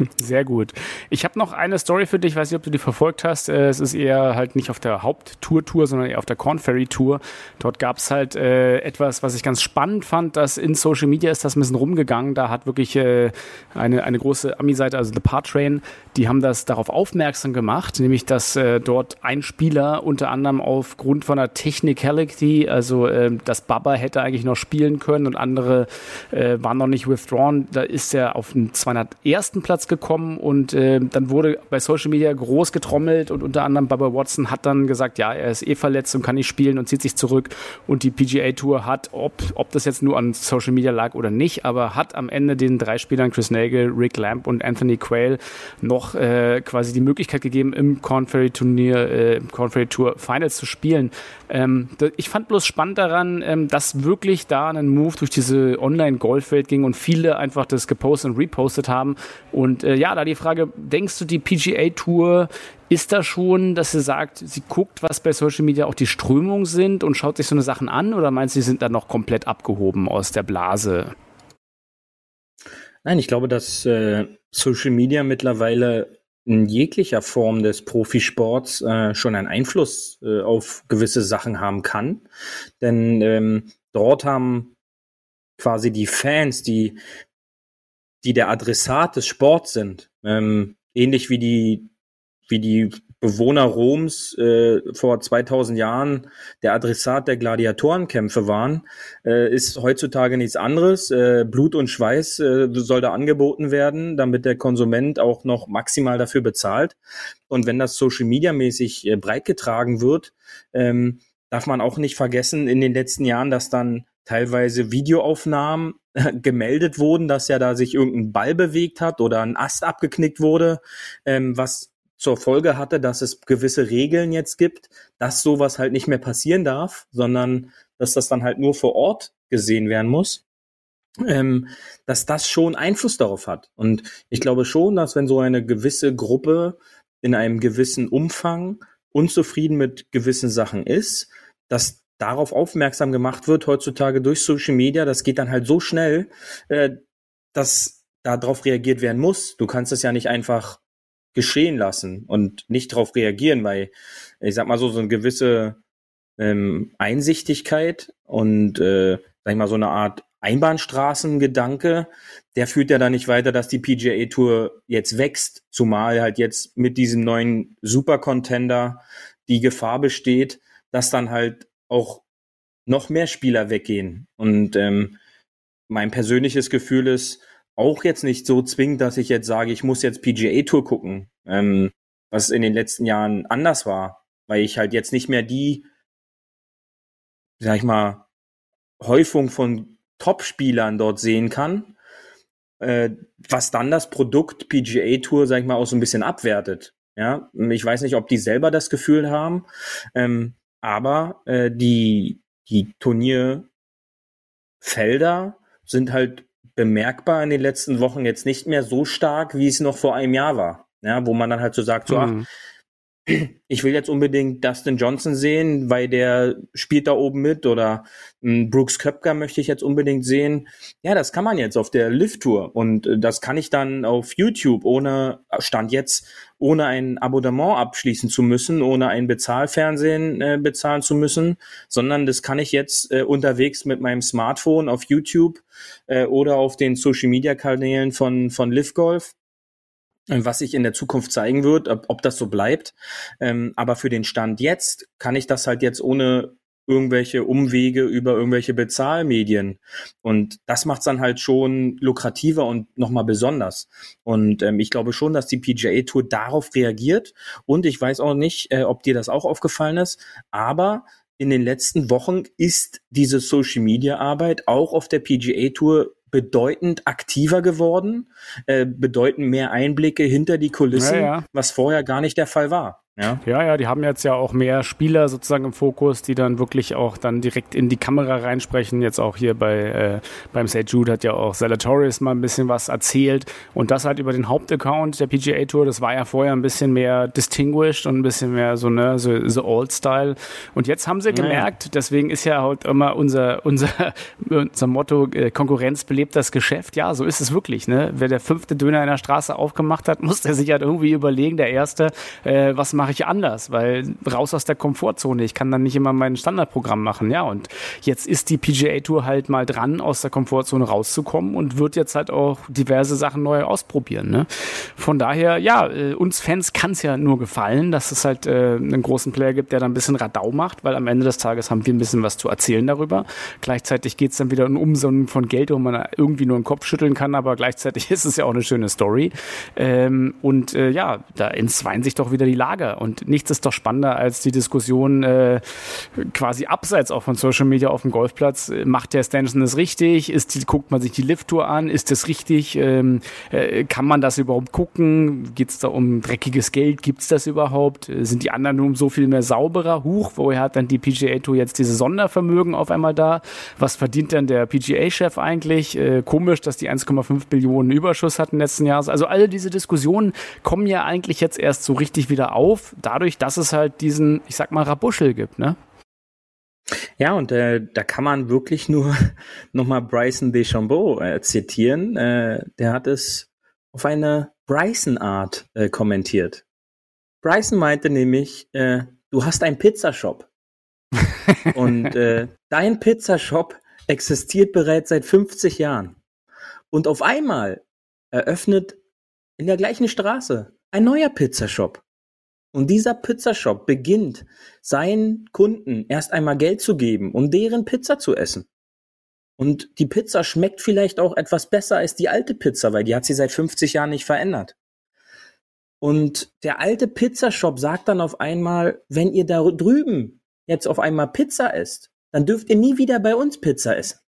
Sehr gut. Ich habe noch eine Story für dich, weiß nicht, ob du die verfolgt hast. Äh, es ist eher halt nicht auf der Haupttour-Tour, sondern eher auf der Corn Ferry Tour. Dort gab es halt äh, etwas, was ich ganz spannend fand, dass in Social Media ist das ein bisschen rumgegangen. Da hat wirklich äh, eine, eine große Ami-Seite, also The Part Train, die haben das darauf aufmerksam gemacht, nämlich dass äh, dort ein Spieler unter anderem aufgrund von einer Technicality, also äh, das Baba hätte eigentlich noch spielen können und andere äh, waren noch nicht withdrawn, da ist er auf den 201. Platz Platz gekommen und äh, dann wurde bei Social Media groß getrommelt und unter anderem Bubba Watson hat dann gesagt, ja, er ist eh verletzt und kann nicht spielen und zieht sich zurück und die PGA Tour hat, ob, ob das jetzt nur an Social Media lag oder nicht, aber hat am Ende den drei Spielern Chris Nagel, Rick Lamp und Anthony Quayle noch äh, quasi die Möglichkeit gegeben, im Corn Ferry Turnier, äh, Corn Ferry Tour Finals zu spielen. Ähm, ich fand bloß spannend daran, ähm, dass wirklich da ein Move durch diese Online-Golfwelt ging und viele einfach das gepostet und repostet haben und äh, ja, da die Frage, denkst du, die PGA Tour ist da schon, dass sie sagt, sie guckt, was bei Social Media auch die Strömungen sind und schaut sich so eine Sachen an oder meinst du, sie sind da noch komplett abgehoben aus der Blase? Nein, ich glaube, dass äh, Social Media mittlerweile in jeglicher Form des Profisports äh, schon einen Einfluss äh, auf gewisse Sachen haben kann. Denn ähm, dort haben quasi die Fans, die die der Adressat des Sports sind. Ähm, ähnlich wie die, wie die Bewohner Roms äh, vor 2000 Jahren der Adressat der Gladiatorenkämpfe waren, äh, ist heutzutage nichts anderes. Äh, Blut und Schweiß äh, soll da angeboten werden, damit der Konsument auch noch maximal dafür bezahlt. Und wenn das Social Media mäßig äh, breitgetragen wird, ähm, darf man auch nicht vergessen in den letzten Jahren, dass dann teilweise Videoaufnahmen gemeldet wurden, dass ja da sich irgendein Ball bewegt hat oder ein Ast abgeknickt wurde, ähm, was zur Folge hatte, dass es gewisse Regeln jetzt gibt, dass sowas halt nicht mehr passieren darf, sondern dass das dann halt nur vor Ort gesehen werden muss. Ähm, dass das schon Einfluss darauf hat. Und ich glaube schon, dass wenn so eine gewisse Gruppe in einem gewissen Umfang unzufrieden mit gewissen Sachen ist, dass darauf aufmerksam gemacht wird heutzutage durch Social Media, das geht dann halt so schnell, äh, dass darauf reagiert werden muss. Du kannst es ja nicht einfach geschehen lassen und nicht darauf reagieren, weil ich sag mal so, so eine gewisse ähm, Einsichtigkeit und äh, sag ich mal so eine Art Einbahnstraßengedanke, der führt ja dann nicht weiter, dass die PGA Tour jetzt wächst, zumal halt jetzt mit diesem neuen Supercontender die Gefahr besteht, dass dann halt auch noch mehr Spieler weggehen. Und ähm, mein persönliches Gefühl ist auch jetzt nicht so zwingend, dass ich jetzt sage, ich muss jetzt PGA Tour gucken, ähm, was in den letzten Jahren anders war, weil ich halt jetzt nicht mehr die, sag ich mal, Häufung von Top-Spielern dort sehen kann, äh, was dann das Produkt PGA Tour, sag ich mal, auch so ein bisschen abwertet. Ja, ich weiß nicht, ob die selber das Gefühl haben. Ähm, aber äh, die, die Turnierfelder sind halt bemerkbar in den letzten Wochen jetzt nicht mehr so stark, wie es noch vor einem Jahr war. Ja, wo man dann halt so sagt, so, mhm. ach, ich will jetzt unbedingt Dustin Johnson sehen, weil der spielt da oben mit oder Brooks Köpker möchte ich jetzt unbedingt sehen. Ja, das kann man jetzt auf der Lift-Tour und äh, das kann ich dann auf YouTube ohne, Stand jetzt, ohne ein Abonnement abschließen zu müssen, ohne ein Bezahlfernsehen äh, bezahlen zu müssen, sondern das kann ich jetzt äh, unterwegs mit meinem Smartphone auf YouTube äh, oder auf den Social-Media-Kanälen von, von Live Golf was sich in der Zukunft zeigen wird, ob, ob das so bleibt. Ähm, aber für den Stand jetzt kann ich das halt jetzt ohne irgendwelche Umwege über irgendwelche Bezahlmedien. Und das macht es dann halt schon lukrativer und nochmal besonders. Und ähm, ich glaube schon, dass die PGA Tour darauf reagiert. Und ich weiß auch nicht, äh, ob dir das auch aufgefallen ist, aber in den letzten Wochen ist diese Social Media Arbeit auch auf der PGA Tour bedeutend aktiver geworden, äh, bedeutend mehr Einblicke hinter die Kulissen, ja, ja. was vorher gar nicht der Fall war. Ja. ja, ja, die haben jetzt ja auch mehr Spieler sozusagen im Fokus, die dann wirklich auch dann direkt in die Kamera reinsprechen. Jetzt auch hier bei äh, beim St. Jude hat ja auch Zalatoris mal ein bisschen was erzählt und das halt über den Hauptaccount der PGA Tour. Das war ja vorher ein bisschen mehr distinguished und ein bisschen mehr so ne so, so Old Style. Und jetzt haben sie gemerkt, ja. deswegen ist ja halt immer unser unser unser Motto äh, Konkurrenz belebt das Geschäft. Ja, so ist es wirklich. Ne, wer der fünfte Döner in der Straße aufgemacht hat, muss der sich halt irgendwie überlegen. Der erste, äh, was mache ich anders, weil raus aus der Komfortzone. Ich kann dann nicht immer mein Standardprogramm machen, ja. Und jetzt ist die PGA Tour halt mal dran, aus der Komfortzone rauszukommen und wird jetzt halt auch diverse Sachen neu ausprobieren. Ne? Von daher, ja, äh, uns Fans kann es ja nur gefallen, dass es halt äh, einen großen Player gibt, der dann ein bisschen Radau macht, weil am Ende des Tages haben wir ein bisschen was zu erzählen darüber. Gleichzeitig geht es dann wieder um Umsummen von Geld, wo man irgendwie nur den Kopf schütteln kann, aber gleichzeitig ist es ja auch eine schöne Story. Ähm, und äh, ja, da entzweien sich doch wieder die Lager und nichts ist doch spannender als die Diskussion äh, quasi abseits auch von Social Media auf dem Golfplatz. Macht der Stanson das richtig? Ist die, guckt man sich die Lift-Tour an? Ist das richtig? Ähm, äh, kann man das überhaupt gucken? Geht es da um dreckiges Geld? Gibt es das überhaupt? Äh, sind die anderen nun so viel mehr sauberer? Huch, woher hat dann die PGA Tour jetzt diese Sondervermögen auf einmal da? Was verdient denn der PGA-Chef eigentlich? Äh, komisch, dass die 1,5 Billionen Überschuss hatten letzten Jahres. Also alle diese Diskussionen kommen ja eigentlich jetzt erst so richtig wieder auf auf, dadurch, dass es halt diesen, ich sag mal, Rabuschel gibt, ne? Ja, und äh, da kann man wirklich nur nochmal Bryson DeChambeau äh, zitieren. Äh, der hat es auf eine Bryson-Art äh, kommentiert. Bryson meinte nämlich, äh, du hast einen Pizzashop. und äh, dein Pizzashop existiert bereits seit 50 Jahren. Und auf einmal eröffnet in der gleichen Straße ein neuer Pizzashop. Und dieser Pizzashop beginnt, seinen Kunden erst einmal Geld zu geben, um deren Pizza zu essen. Und die Pizza schmeckt vielleicht auch etwas besser als die alte Pizza, weil die hat sie seit 50 Jahren nicht verändert. Und der alte Pizzashop sagt dann auf einmal, wenn ihr da drüben jetzt auf einmal Pizza esst, dann dürft ihr nie wieder bei uns Pizza essen.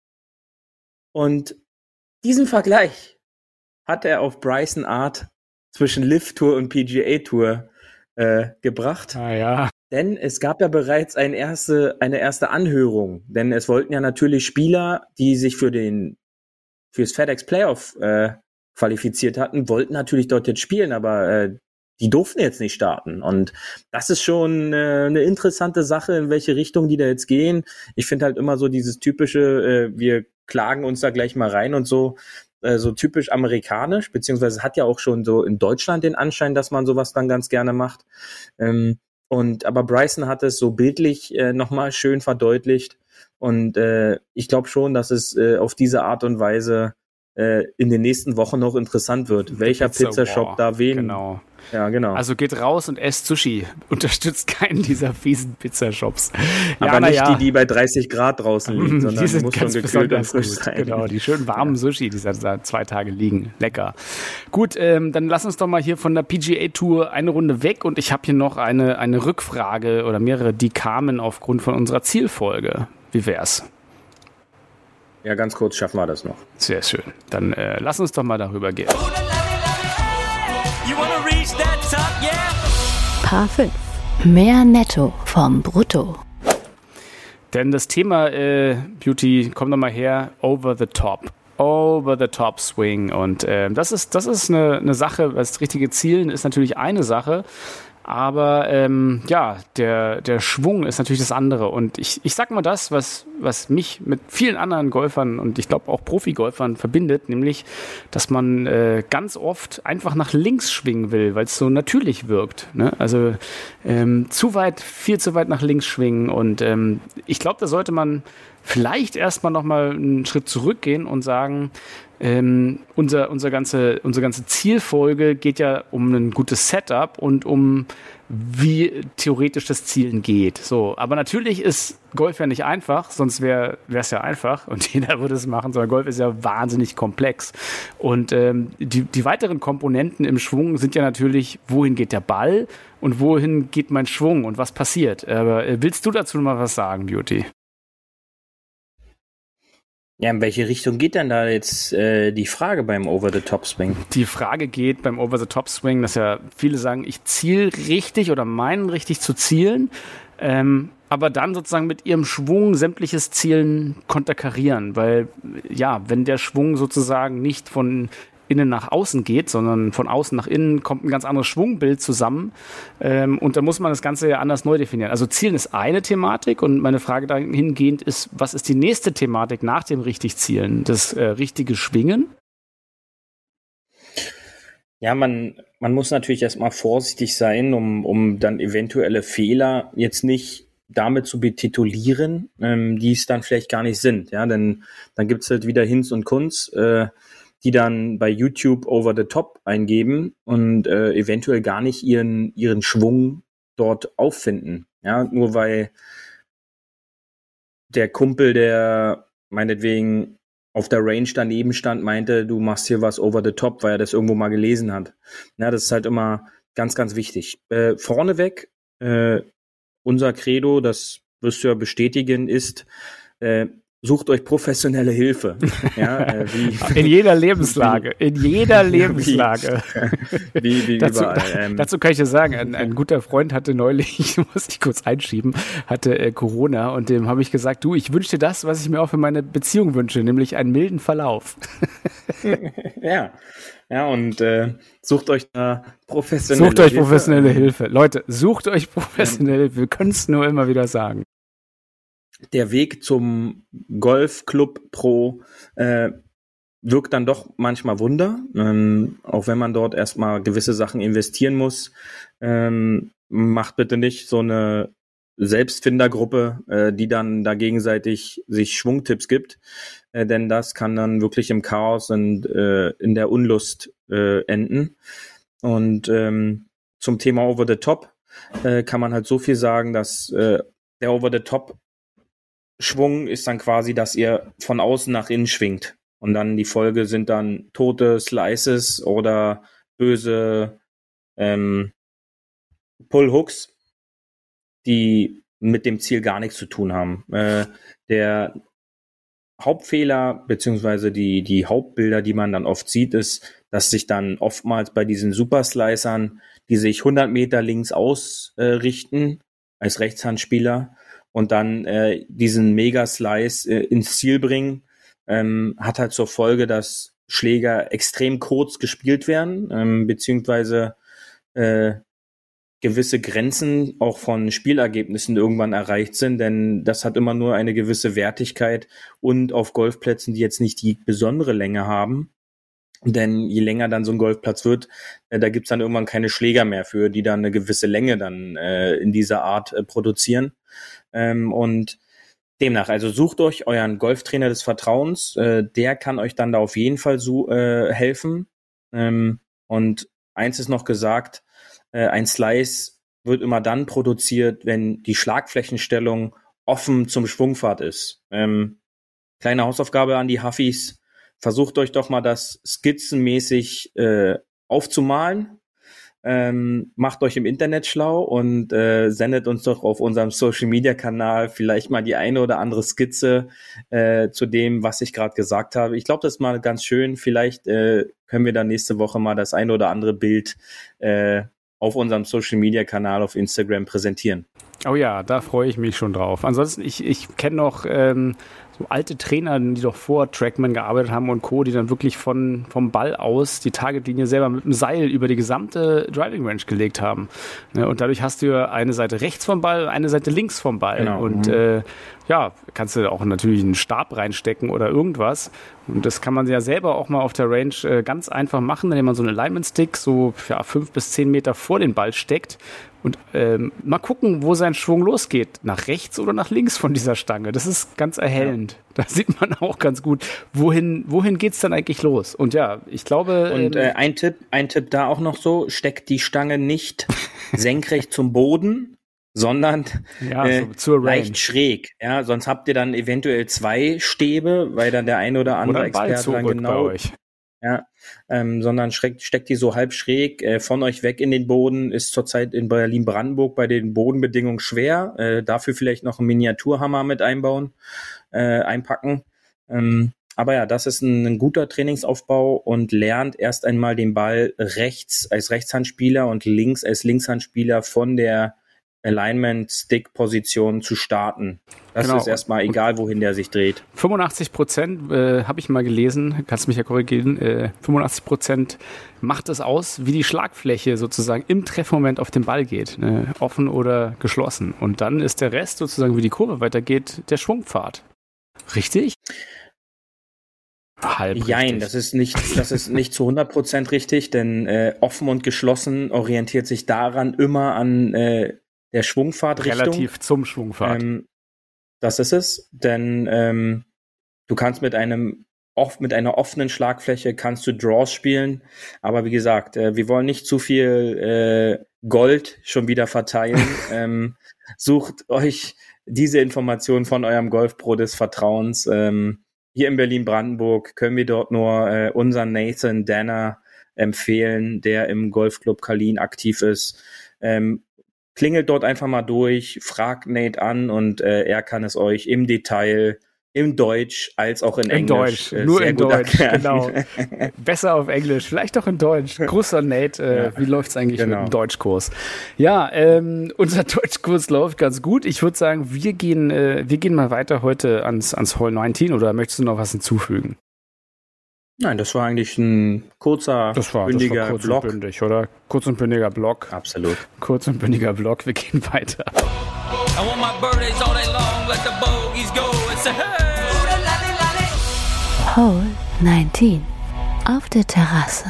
Und diesen Vergleich hat er auf Bryson Art zwischen Lift Tour und PGA Tour äh, gebracht. Ah, ja. Denn es gab ja bereits eine erste, eine erste Anhörung. Denn es wollten ja natürlich Spieler, die sich für den fürs FedEx Playoff äh, qualifiziert hatten, wollten natürlich dort jetzt spielen, aber äh, die durften jetzt nicht starten. Und das ist schon äh, eine interessante Sache, in welche Richtung die da jetzt gehen. Ich finde halt immer so dieses typische, äh, wir klagen uns da gleich mal rein und so äh, so typisch amerikanisch, beziehungsweise hat ja auch schon so in Deutschland den Anschein, dass man sowas dann ganz gerne macht. Ähm, und aber Bryson hat es so bildlich äh, nochmal schön verdeutlicht. Und äh, ich glaube schon, dass es äh, auf diese Art und Weise äh, in den nächsten Wochen noch interessant wird, welcher Pizza, Pizzashop da wen genau. Ja, genau. Also geht raus und esst Sushi. Unterstützt keinen dieser fiesen Pizzashops. Aber ja, nicht ja. die, die bei 30 Grad draußen liegen, sondern die sind muss ganz schon gekühlt und frisch sein. Genau, die schön warmen Sushi, die seit zwei Tage liegen. Lecker. Gut, ähm, dann lass uns doch mal hier von der PGA Tour eine Runde weg und ich habe hier noch eine, eine Rückfrage oder mehrere, die kamen aufgrund von unserer Zielfolge. Wie wär's? Ja, ganz kurz schaffen wir das noch. Sehr schön. Dann äh, lass uns doch mal darüber gehen. Paar 5. Mehr Netto vom Brutto. Denn das Thema äh, Beauty, komm doch mal her, over the top. Over the top Swing. Und äh, das ist, das ist eine, eine Sache, das richtige Zielen ist natürlich eine Sache. Aber ähm, ja, der, der Schwung ist natürlich das andere. Und ich, ich sag mal das, was, was mich mit vielen anderen Golfern und ich glaube auch Profi-Golfern verbindet, nämlich, dass man äh, ganz oft einfach nach links schwingen will, weil es so natürlich wirkt. Ne? Also ähm, zu weit, viel zu weit nach links schwingen. Und ähm, ich glaube, da sollte man vielleicht erstmal nochmal einen Schritt zurückgehen und sagen, ähm, unser, unser ganze, unsere ganze Zielfolge geht ja um ein gutes Setup und um wie theoretisch das Zielen geht. So, aber natürlich ist Golf ja nicht einfach, sonst wäre es ja einfach und jeder würde es machen, sondern Golf ist ja wahnsinnig komplex. Und ähm, die, die weiteren Komponenten im Schwung sind ja natürlich, wohin geht der Ball und wohin geht mein Schwung und was passiert. Aber äh, willst du dazu mal was sagen, Beauty? Ja, in welche Richtung geht denn da jetzt äh, die Frage beim Over-the-Top-Swing? Die Frage geht beim Over-the-Top-Swing, dass ja viele sagen, ich ziele richtig oder meinen richtig zu zielen, ähm, aber dann sozusagen mit ihrem Schwung sämtliches Zielen konterkarieren, weil ja, wenn der Schwung sozusagen nicht von innen nach außen geht, sondern von außen nach innen kommt ein ganz anderes Schwungbild zusammen. Ähm, und da muss man das Ganze ja anders neu definieren. Also Zielen ist eine Thematik und meine Frage dahingehend ist, was ist die nächste Thematik nach dem richtig Zielen? Das äh, richtige Schwingen? Ja, man, man muss natürlich erstmal vorsichtig sein, um, um dann eventuelle Fehler jetzt nicht damit zu betitulieren, ähm, die es dann vielleicht gar nicht sind. Ja, denn dann gibt's halt wieder Hinz und Kunz. Äh, die dann bei YouTube over the top eingeben und äh, eventuell gar nicht ihren, ihren Schwung dort auffinden. Ja, nur weil der Kumpel, der meinetwegen auf der Range daneben stand, meinte, du machst hier was over the top, weil er das irgendwo mal gelesen hat. Ja, das ist halt immer ganz, ganz wichtig. Äh, vorneweg, äh, unser Credo, das wirst du ja bestätigen, ist, äh, sucht euch professionelle Hilfe. Ja, äh, in jeder Lebenslage, in jeder Lebenslage. Wie, wie, wie dazu, überall. Ähm, dazu kann ich dir sagen, ein, ein, guter Freund hatte neulich, muss ich kurz einschieben, hatte äh, Corona und dem habe ich gesagt, du, ich wünsche dir das, was ich mir auch für meine Beziehung wünsche, nämlich einen milden Verlauf. ja. Ja, und äh, sucht euch da professionelle Hilfe. Sucht euch professionelle Hilfe. Hilfe. Leute, sucht euch professionelle Hilfe. Wir können es nur immer wieder sagen der Weg zum Golfclub Pro äh, wirkt dann doch manchmal Wunder, ähm, auch wenn man dort erstmal gewisse Sachen investieren muss. Ähm, macht bitte nicht so eine Selbstfindergruppe, äh, die dann da gegenseitig sich Schwungtipps gibt, äh, denn das kann dann wirklich im Chaos und äh, in der Unlust äh, enden. Und ähm, zum Thema Over the Top äh, kann man halt so viel sagen, dass äh, der Over the Top Schwung ist dann quasi, dass ihr von außen nach innen schwingt. Und dann die Folge sind dann tote Slices oder böse ähm, Pull-Hooks, die mit dem Ziel gar nichts zu tun haben. Äh, der Hauptfehler beziehungsweise die, die Hauptbilder, die man dann oft sieht, ist, dass sich dann oftmals bei diesen Superslicern, die sich 100 Meter links ausrichten, äh, als Rechtshandspieler, und dann äh, diesen Mega-Slice äh, ins Ziel bringen, ähm, hat halt zur Folge, dass Schläger extrem kurz gespielt werden, ähm, beziehungsweise äh, gewisse Grenzen auch von Spielergebnissen irgendwann erreicht sind, denn das hat immer nur eine gewisse Wertigkeit und auf Golfplätzen, die jetzt nicht die besondere Länge haben. Denn je länger dann so ein Golfplatz wird, äh, da gibt's dann irgendwann keine Schläger mehr für, die dann eine gewisse Länge dann äh, in dieser Art äh, produzieren. Ähm, und demnach, also sucht euch euren Golftrainer des Vertrauens, äh, der kann euch dann da auf jeden Fall so, äh, helfen. Ähm, und eins ist noch gesagt, äh, ein Slice wird immer dann produziert, wenn die Schlagflächenstellung offen zum Schwungfahrt ist. Ähm, kleine Hausaufgabe an die Huffis. Versucht euch doch mal das skizzenmäßig äh, aufzumalen ähm, macht euch im Internet schlau und äh, sendet uns doch auf unserem Social Media Kanal vielleicht mal die eine oder andere Skizze äh, zu dem, was ich gerade gesagt habe. Ich glaube, das ist mal ganz schön. Vielleicht äh, können wir dann nächste Woche mal das eine oder andere Bild äh, auf unserem Social Media Kanal auf Instagram präsentieren. Oh ja, da freue ich mich schon drauf. Ansonsten, ich, ich kenne noch ähm, so alte Trainer, die doch vor Trackman gearbeitet haben und Co., die dann wirklich von, vom Ball aus die Targetlinie selber mit einem Seil über die gesamte Driving Range gelegt haben. Ne, und dadurch hast du eine Seite rechts vom Ball, eine Seite links vom Ball. Genau. Und mhm. äh, ja, kannst du auch natürlich einen Stab reinstecken oder irgendwas. Und das kann man ja selber auch mal auf der Range äh, ganz einfach machen, indem man so einen Alignment Stick so ja, fünf bis zehn Meter vor den Ball steckt und ähm, mal gucken, wo sein Schwung losgeht. Nach rechts oder nach links von dieser Stange. Das ist ganz erhellend. Ja. Da sieht man auch ganz gut, wohin, wohin geht's dann eigentlich los. Und ja, ich glaube. Und ähm, äh, ein Tipp, ein Tipp da auch noch so, steckt die Stange nicht senkrecht zum Boden, sondern ja, äh, so leicht schräg. Ja, sonst habt ihr dann eventuell zwei Stäbe, weil dann der eine oder andere oder Experte dann genau ja, ähm, sondern steckt, steckt die so halb schräg äh, von euch weg in den Boden, ist zurzeit in Berlin-Brandenburg bei den Bodenbedingungen schwer. Äh, dafür vielleicht noch einen Miniaturhammer mit einbauen, äh, einpacken. Ähm, aber ja, das ist ein, ein, guter Trainingsaufbau und lernt erst einmal den Ball rechts als Rechtshandspieler und links als Linkshandspieler von der Alignment-Stick-Position zu starten. Das genau. ist erstmal egal, wohin der sich dreht. 85 Prozent äh, habe ich mal gelesen, kannst mich ja korrigieren, äh, 85 Prozent macht es aus, wie die Schlagfläche sozusagen im Treffmoment auf den Ball geht, ne? offen oder geschlossen. Und dann ist der Rest sozusagen, wie die Kurve weitergeht, der Schwungpfad. Richtig? Halb Jein, das ist nicht, das ist nicht zu 100 Prozent richtig, denn äh, offen und geschlossen orientiert sich daran immer an äh, der Schwungfahrtrichtung. Relativ zum Schwungfahrt. Ähm, das ist es, denn ähm, du kannst mit einem oft mit einer offenen Schlagfläche kannst du Draws spielen, aber wie gesagt, äh, wir wollen nicht zu viel äh, Gold schon wieder verteilen. ähm, sucht euch diese Informationen von eurem Golfpro des Vertrauens. Ähm, hier in Berlin-Brandenburg können wir dort nur äh, unseren Nathan Danner empfehlen, der im Golfclub Kalin aktiv ist. Ähm, klingelt dort einfach mal durch, fragt Nate an und äh, er kann es euch im Detail im Deutsch als auch in, in Englisch. Deutsch, äh, nur in Deutsch, genau. Besser auf Englisch, vielleicht auch in Deutsch. Gruß an Nate, äh, ja, wie läuft's eigentlich genau. mit dem Deutschkurs? Ja, ähm, unser Deutschkurs läuft ganz gut. Ich würde sagen, wir gehen, äh, wir gehen mal weiter heute ans, ans Hall 19 oder möchtest du noch was hinzufügen? Nein, das war eigentlich ein kurzer, das war, bündiger das war kurz Block. Und bündig, oder? Kurz und bündiger Block. Absolut. Kurz und bündiger Block. Wir gehen weiter. Hole 19 auf der Terrasse.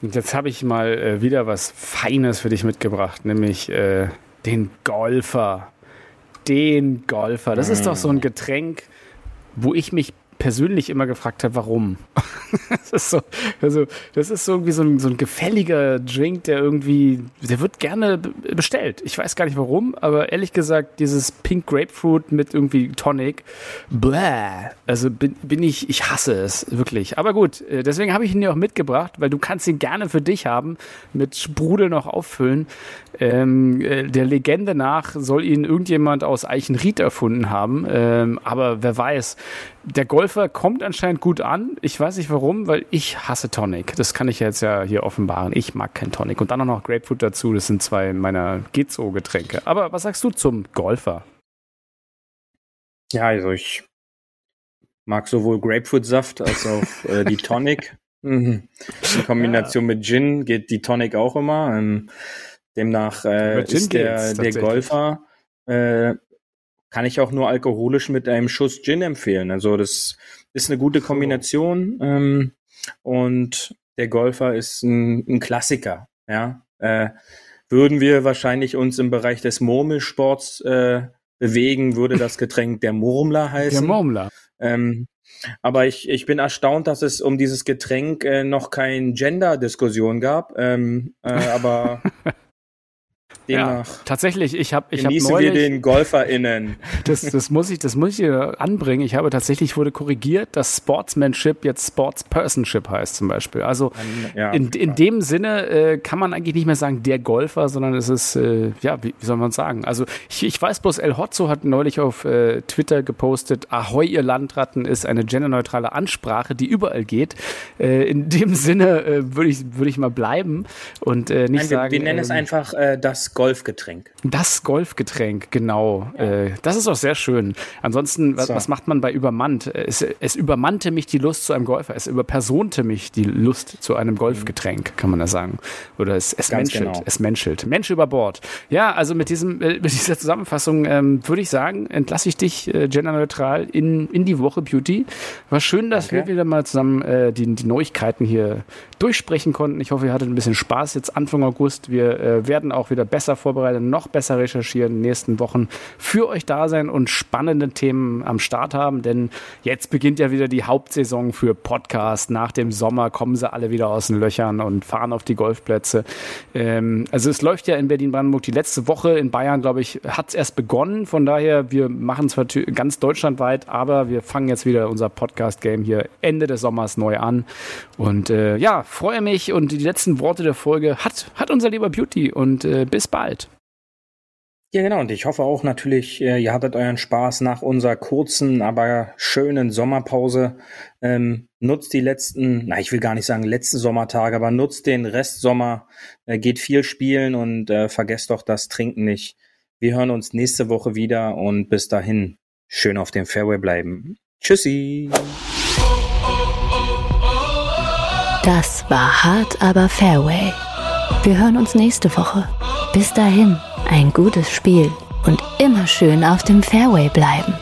Und jetzt habe ich mal äh, wieder was Feines für dich mitgebracht, nämlich äh, den Golfer. Den Golfer. Das ist doch so ein Getränk, wo ich mich persönlich immer gefragt habe, warum. das ist so, also, das ist so irgendwie so ein, so ein gefälliger Drink, der irgendwie, der wird gerne bestellt. Ich weiß gar nicht warum, aber ehrlich gesagt, dieses Pink Grapefruit mit irgendwie Tonic, bläh. Also bin, bin ich, ich hasse es, wirklich. Aber gut, äh, deswegen habe ich ihn dir auch mitgebracht, weil du kannst ihn gerne für dich haben, mit Sprudel noch auffüllen. Ähm, äh, der Legende nach soll ihn irgendjemand aus Eichenried erfunden haben, ähm, aber wer weiß. Der Golfer kommt anscheinend gut an. Ich weiß nicht warum, weil ich hasse Tonic. Das kann ich jetzt ja hier offenbaren. Ich mag kein Tonic. Und dann auch noch Grapefruit dazu. Das sind zwei meiner Gezo-Getränke. Aber was sagst du zum Golfer? Ja, also ich mag sowohl Grapefruit-Saft als auch äh, die Tonic. Mhm. In Kombination ja. mit Gin geht die Tonic auch immer. Ähm, demnach äh, ist der, der Golfer äh, kann ich auch nur alkoholisch mit einem Schuss Gin empfehlen. Also das ist eine gute Kombination ähm, und der Golfer ist ein, ein Klassiker. Ja, äh, würden wir wahrscheinlich uns im Bereich des Murmelsports äh, bewegen, würde das Getränk der Murmler heißen. Der Murmler. Ähm, aber ich, ich bin erstaunt, dass es um dieses Getränk äh, noch kein Gender-Diskussion gab. Ähm, äh, aber Demnach. Ja, tatsächlich, ich habe ich habe neulich, wir den GolferInnen. Das, das muss ich, das muss ich hier anbringen. Ich habe tatsächlich wurde korrigiert, dass Sportsmanship jetzt Sportspersonship heißt zum Beispiel. Also ja, in, in dem Sinne äh, kann man eigentlich nicht mehr sagen der Golfer, sondern es ist äh, ja wie, wie soll man sagen? Also ich, ich weiß bloß, El Hotzo hat neulich auf äh, Twitter gepostet: Ahoi ihr Landratten ist eine genderneutrale Ansprache, die überall geht. Äh, in dem Sinne äh, würde ich würde ich mal bleiben und äh, nicht Nein, sagen. Wir nennen es ähm, einfach das Golfgetränk. Das Golfgetränk, genau. Äh, das ist auch sehr schön. Ansonsten, was, so. was macht man bei übermannt? Es, es, übermannte mich die Lust zu einem Golfer. Es überpersonte mich die Lust zu einem Golfgetränk, kann man da sagen. Oder es, es menschelt. Genau. Es menschelt. Mensch über Bord. Ja, also mit, diesem, äh, mit dieser Zusammenfassung ähm, würde ich sagen, entlasse ich dich äh, genderneutral in, in die Woche Beauty. War schön, dass okay. wir wieder mal zusammen äh, die, die Neuigkeiten hier durchsprechen konnten. Ich hoffe, ihr hattet ein bisschen Spaß jetzt Anfang August. Wir äh, werden auch wieder besser vorbereitet, noch besser recherchieren in den nächsten Wochen für euch da sein und spannende Themen am Start haben, denn jetzt beginnt ja wieder die Hauptsaison für Podcast. Nach dem Sommer kommen sie alle wieder aus den Löchern und fahren auf die Golfplätze. Ähm, also es läuft ja in Berlin-Brandenburg die letzte Woche. In Bayern, glaube ich, hat es erst begonnen. Von daher, wir machen zwar ganz deutschlandweit, aber wir fangen jetzt wieder unser Podcast-Game hier Ende des Sommers neu an. Und äh, ja, freue mich und die letzten Worte der Folge hat, hat unser lieber Beauty und äh, bis bald. Ja, genau. Und ich hoffe auch natürlich, äh, ihr hattet euren Spaß nach unserer kurzen, aber schönen Sommerpause. Ähm, nutzt die letzten, na, ich will gar nicht sagen letzten Sommertage, aber nutzt den Restsommer, äh, geht viel spielen und äh, vergesst doch das Trinken nicht. Wir hören uns nächste Woche wieder und bis dahin schön auf dem Fairway bleiben. Tschüssi. Das war hart, aber Fairway. Wir hören uns nächste Woche. Bis dahin, ein gutes Spiel und immer schön auf dem Fairway bleiben.